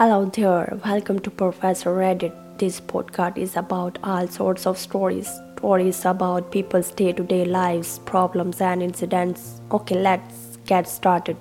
Hello there, welcome to Professor Reddit. This podcast is about all sorts of stories. Stories about people's day to day lives, problems, and incidents. Okay, let's get started.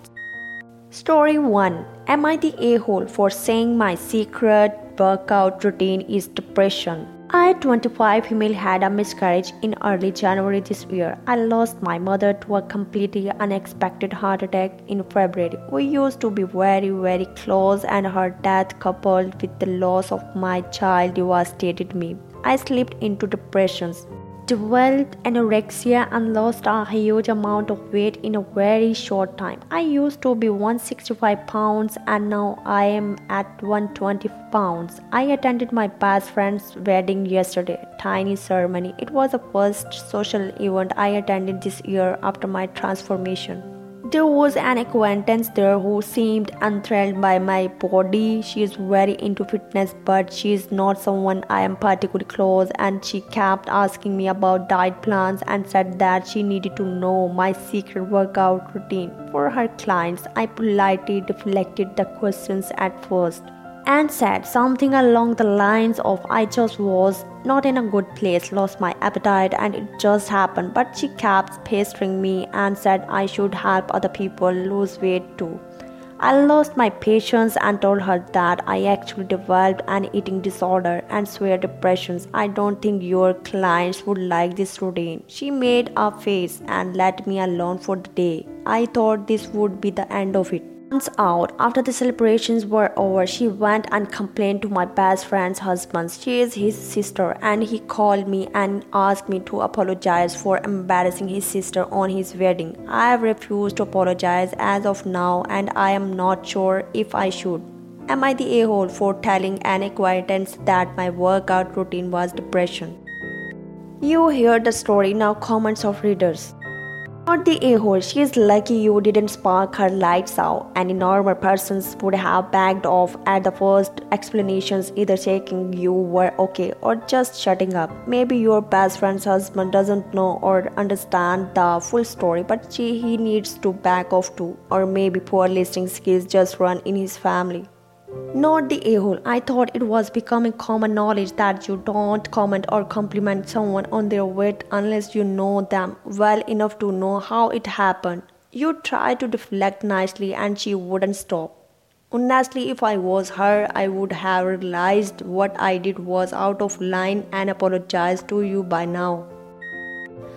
Story 1 Am I the a hole for saying my secret workout routine is depression? I, 25 female, had a miscarriage in early January this year. I lost my mother to a completely unexpected heart attack in February. We used to be very, very close, and her death, coupled with the loss of my child, devastated me. I slipped into depressions developed anorexia and lost a huge amount of weight in a very short time. I used to be 165 pounds and now I am at 120 pounds. I attended my best friend's wedding yesterday, tiny ceremony. It was the first social event I attended this year after my transformation. There was an acquaintance there who seemed enthralled by my body. She is very into fitness, but she is not someone I am particularly close. And she kept asking me about diet plans and said that she needed to know my secret workout routine for her clients. I politely deflected the questions at first and said something along the lines of I just was not in a good place, lost my appetite, and it just happened. But she kept pestering me and said I should help other people lose weight too. I lost my patience and told her that I actually developed an eating disorder and severe depressions. I don't think your clients would like this routine. She made a face and let me alone for the day. I thought this would be the end of it. Months out, after the celebrations were over, she went and complained to my best friend's husband. She is his sister, and he called me and asked me to apologize for embarrassing his sister on his wedding. I have refused to apologize as of now, and I am not sure if I should. Am I the a hole for telling an acquaintance that my workout routine was depression? You hear the story now, comments of readers. Not the a-hole, she is lucky you didn't spark her lights out. Any normal persons would have backed off at the first explanations, either saying you were okay or just shutting up. Maybe your best friend's husband doesn't know or understand the full story, but she, he needs to back off too. Or maybe poor listening skills just run in his family. Not the a hole. I thought it was becoming common knowledge that you don't comment or compliment someone on their weight unless you know them well enough to know how it happened. You try to deflect nicely and she wouldn't stop. Honestly, if I was her, I would have realized what I did was out of line and apologized to you by now.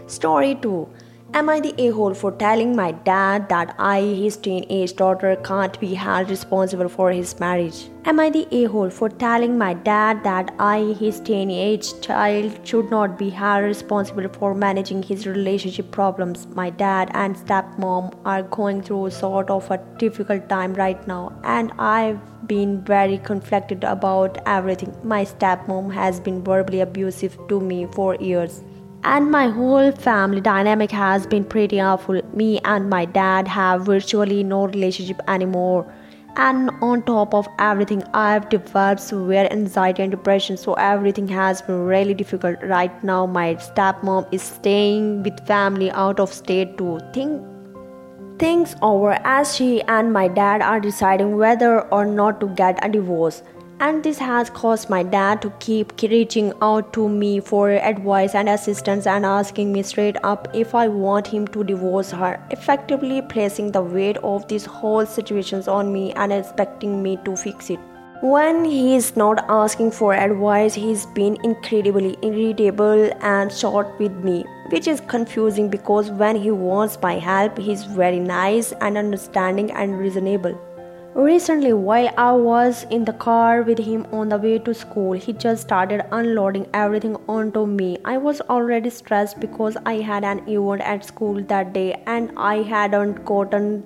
Story 2 Am I the a hole for telling my dad that I, his teenage daughter, can't be held responsible for his marriage? Am I the a hole for telling my dad that I, his teenage child, should not be held responsible for managing his relationship problems? My dad and stepmom are going through sort of a difficult time right now, and I've been very conflicted about everything. My stepmom has been verbally abusive to me for years and my whole family dynamic has been pretty awful. Me and my dad have virtually no relationship anymore. And on top of everything, I've developed severe anxiety and depression, so everything has been really difficult. Right now, my stepmom is staying with family out of state to think things over as she and my dad are deciding whether or not to get a divorce and this has caused my dad to keep reaching out to me for advice and assistance and asking me straight up if I want him to divorce her, effectively placing the weight of this whole situation on me and expecting me to fix it. When he is not asking for advice, he's been incredibly irritable and short with me, which is confusing because when he wants my help, he's very nice and understanding and reasonable. Recently, while I was in the car with him on the way to school, he just started unloading everything onto me. I was already stressed because I had an event at school that day and I hadn't gotten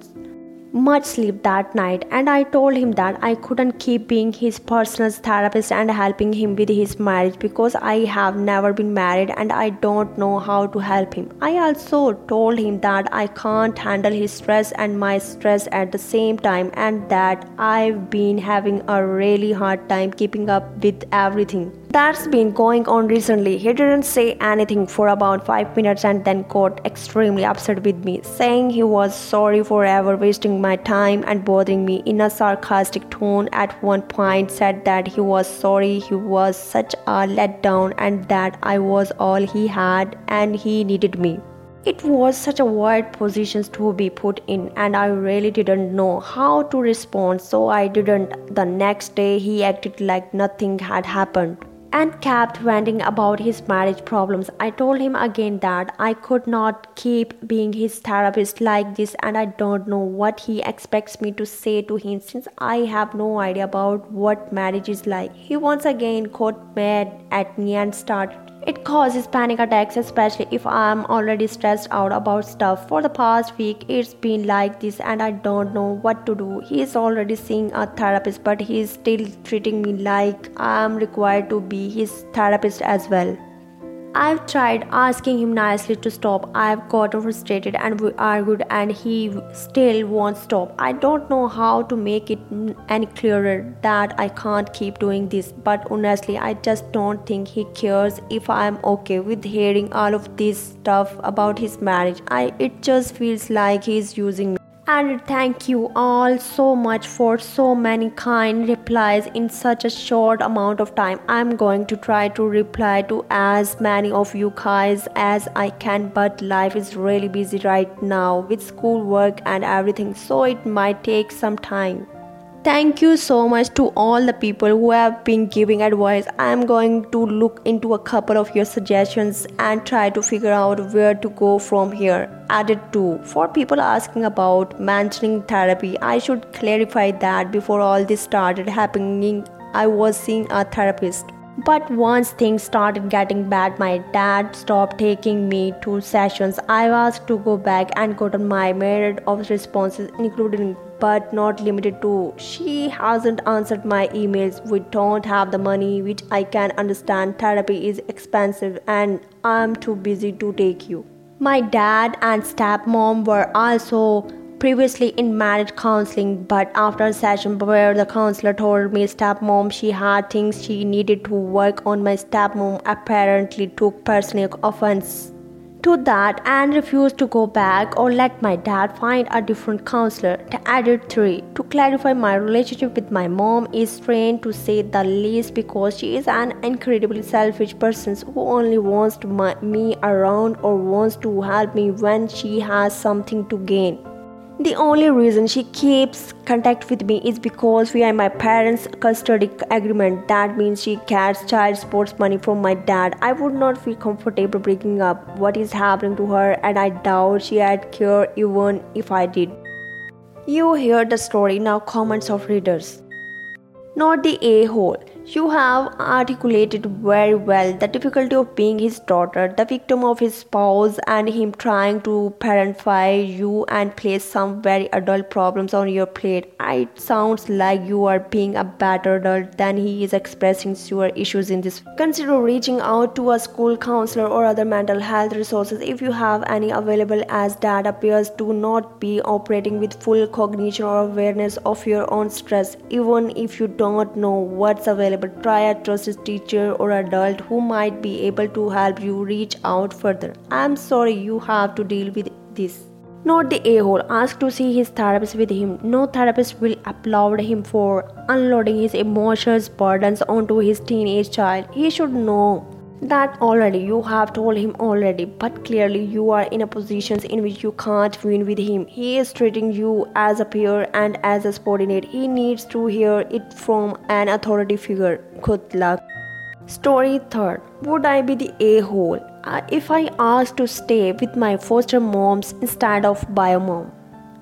much sleep that night and I told him that I couldn't keep being his personal therapist and helping him with his marriage because I have never been married and I don't know how to help him. I also told him that I can't handle his stress and my stress at the same time and that I've been having a really hard time keeping up with everything That's been going on recently. He didn't say anything for about 5 minutes and then got extremely upset with me, saying he was sorry for ever wasting my time and bothering me in a sarcastic tone. At one point, said that he was sorry he was such a letdown and that I was all he had and he needed me. It was such a weird position to be put in, and I really didn't know how to respond, so I didn't. The next day, he acted like nothing had happened and kept ranting about his marriage problems. I told him again that I could not keep being his therapist like this, and I don't know what he expects me to say to him since I have no idea about what marriage is like. He once again got mad at me and started it causes panic attacks, especially if I'm already stressed out about stuff. For the past week, it's been like this, and I don't know what to do. He's already seeing a therapist, but he's still treating me like I'm required to be his therapist as well. I've tried asking him nicely to stop. I've gotten frustrated and we argued, and he still won't stop. I don't know how to make it any clearer that I can't keep doing this, but honestly, I just don't think he cares if I'm okay with hearing all of this stuff about his marriage. I it just feels like he's using me and thank you all so much for so many kind replies in such a short amount of time. I'm going to try to reply to as many of you guys as I can, but life is really busy right now with school work and everything, so it might take some time. Thank you so much to all the people who have been giving advice. I am going to look into a couple of your suggestions and try to figure out where to go from here. Added to for people asking about mentioning therapy, I should clarify that before all this started happening, I was seeing a therapist. But once things started getting bad, my dad stopped taking me to sessions. I asked to go back and got my myriad of responses, including but not limited to. She hasn't answered my emails. We don't have the money, which I can understand. Therapy is expensive and I'm too busy to take you. My dad and stepmom were also previously in marriage counseling, but after a session where the counselor told me stepmom she had things she needed to work on, my stepmom apparently took personal offense to that and refused to go back or let my dad find a different counselor. To Added 3. To clarify, my relationship with my mom is strained to say the least because she is an incredibly selfish person who only wants my, me around or wants to help me when she has something to gain. The only reason she keeps contact with me is because we are my parents' custody agreement. That means she gets child support money from my dad. I would not feel comfortable bringing up what is happening to her, and I doubt she had care even if I did. You hear the story now. Comments of readers. Not the a hole. You have articulated very well the difficulty of being his daughter, the victim of his spouse, and him trying to parentify you and place some very adult problems on your plate. It sounds like you are being a better adult than he is expressing your issues in this. Consider reaching out to a school counselor or other mental health resources if you have any available, as dad appears to not be operating with full cognition or awareness of your own stress, even if you don't know what's available available, try a trusted teacher or adult who might be able to help you reach out further. I'm sorry you have to deal with this. Not the a hole. Ask to see his therapist with him. No therapist will applaud him for unloading his emotions burdens onto his teenage child. He should know that already. You have told him already but clearly you are in a position in which you can't win with him. He is treating you as a peer and as a subordinate. He needs to hear it from an authority figure. Good luck. Story third. Would i be the a-hole? Uh, if i asked to stay with my foster moms instead of bio mom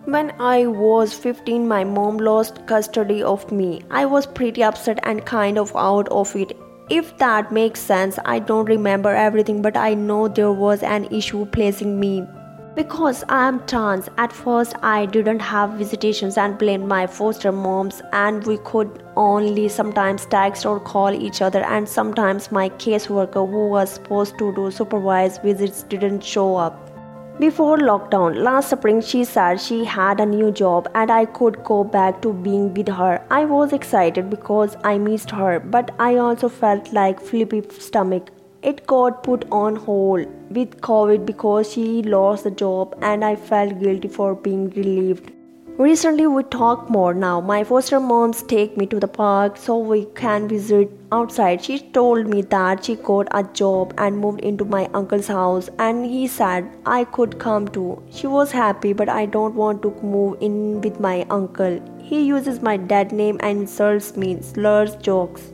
when I was 15, my mom lost custody of me. I was pretty upset and kind of out of it if that makes sense, I don't remember everything, but I know there was an issue placing me. Because I am trans, at first I didn't have visitations and blamed my foster moms, and we could only sometimes text or call each other. And sometimes my caseworker, who was supposed to do supervised visits, didn't show up. Before lockdown, last spring, she said she had a new job and I could go back to being with her. I was excited because I missed her, but I also felt like flippy stomach. It got put on hold with COVID because she lost the job and I felt guilty for being relieved. Recently, we talk more now. My foster moms take me to the park so we can visit outside. She told me that she got a job and moved into my uncle's house, and he said I could come too. She was happy, but I don't want to move in with my uncle. He uses my dad name and insults me, slurs jokes.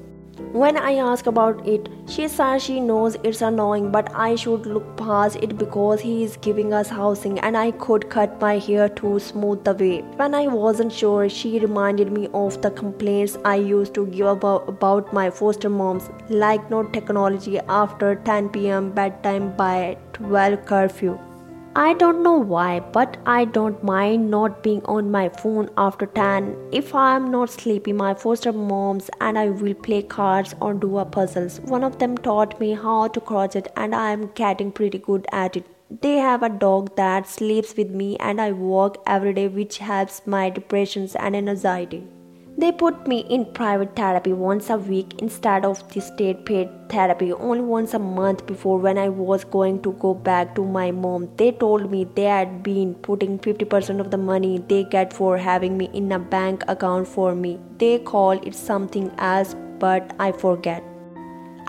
When I ask about it, she says she knows it's annoying, but I should look past it because he is giving us housing and I could cut my hair to smooth the way. When I wasn't sure, she reminded me of the complaints I used to give about, about my foster moms, like no technology after 10 pm bedtime by 12 curfew. I don't know why, but I don't mind not being on my phone after 10. If I am not sleepy, my foster moms and I will play cards or do a puzzles. One of them taught me how to crochet and I am getting pretty good at it. They have a dog that sleeps with me and I walk every day which helps my depressions and anxiety. They put me in private therapy once a week instead of the state paid therapy only once a month before when I was going to go back to my mom. They told me they had been putting 50% of the money they get for having me in a bank account for me. They call it something else, but I forget.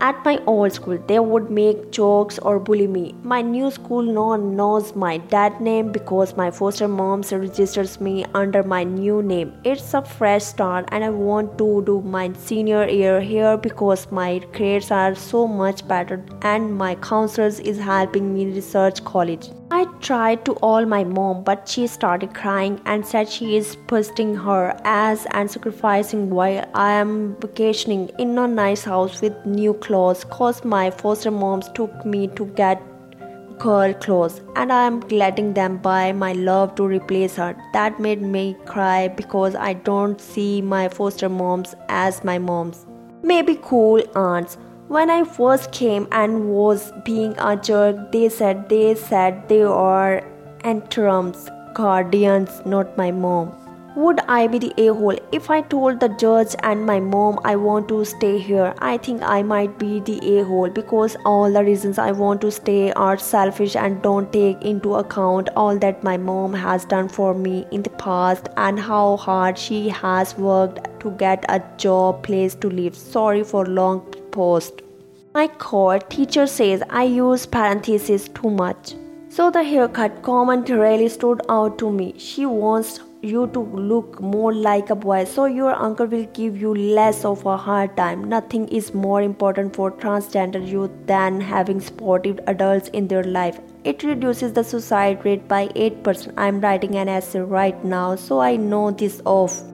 At my old school, they would make jokes or bully me. My new school no one knows my dad name because my foster mom registers me under my new name. It's a fresh start and I want to do my senior year here because my grades are so much better and my counselors is helping me research college. I tried to call my mom, but she started crying and said she is posting her ass and sacrificing while I am vacationing in a nice house with new clothes. Cause my foster moms took me to get girl clothes and I am letting them buy my love to replace her. That made me cry because I don't see my foster moms as my moms. Maybe cool aunts when I first came and was being a jerk, they said they said they are anterums, guardians, not my mom. Would I be the a hole if I told the judge and my mom I want to stay here? I think I might be the a hole because all the reasons I want to stay are selfish and don't take into account all that my mom has done for me in the past and how hard she has worked to get a job, place to live. Sorry for long post. My core teacher says I use parentheses too much. So the haircut comment really stood out to me. She wants you to look more like a boy so your uncle will give you less of a hard time. Nothing is more important for transgender youth than having supportive adults in their life. It reduces the suicide rate by 8%. I'm writing an essay right now so I know this off.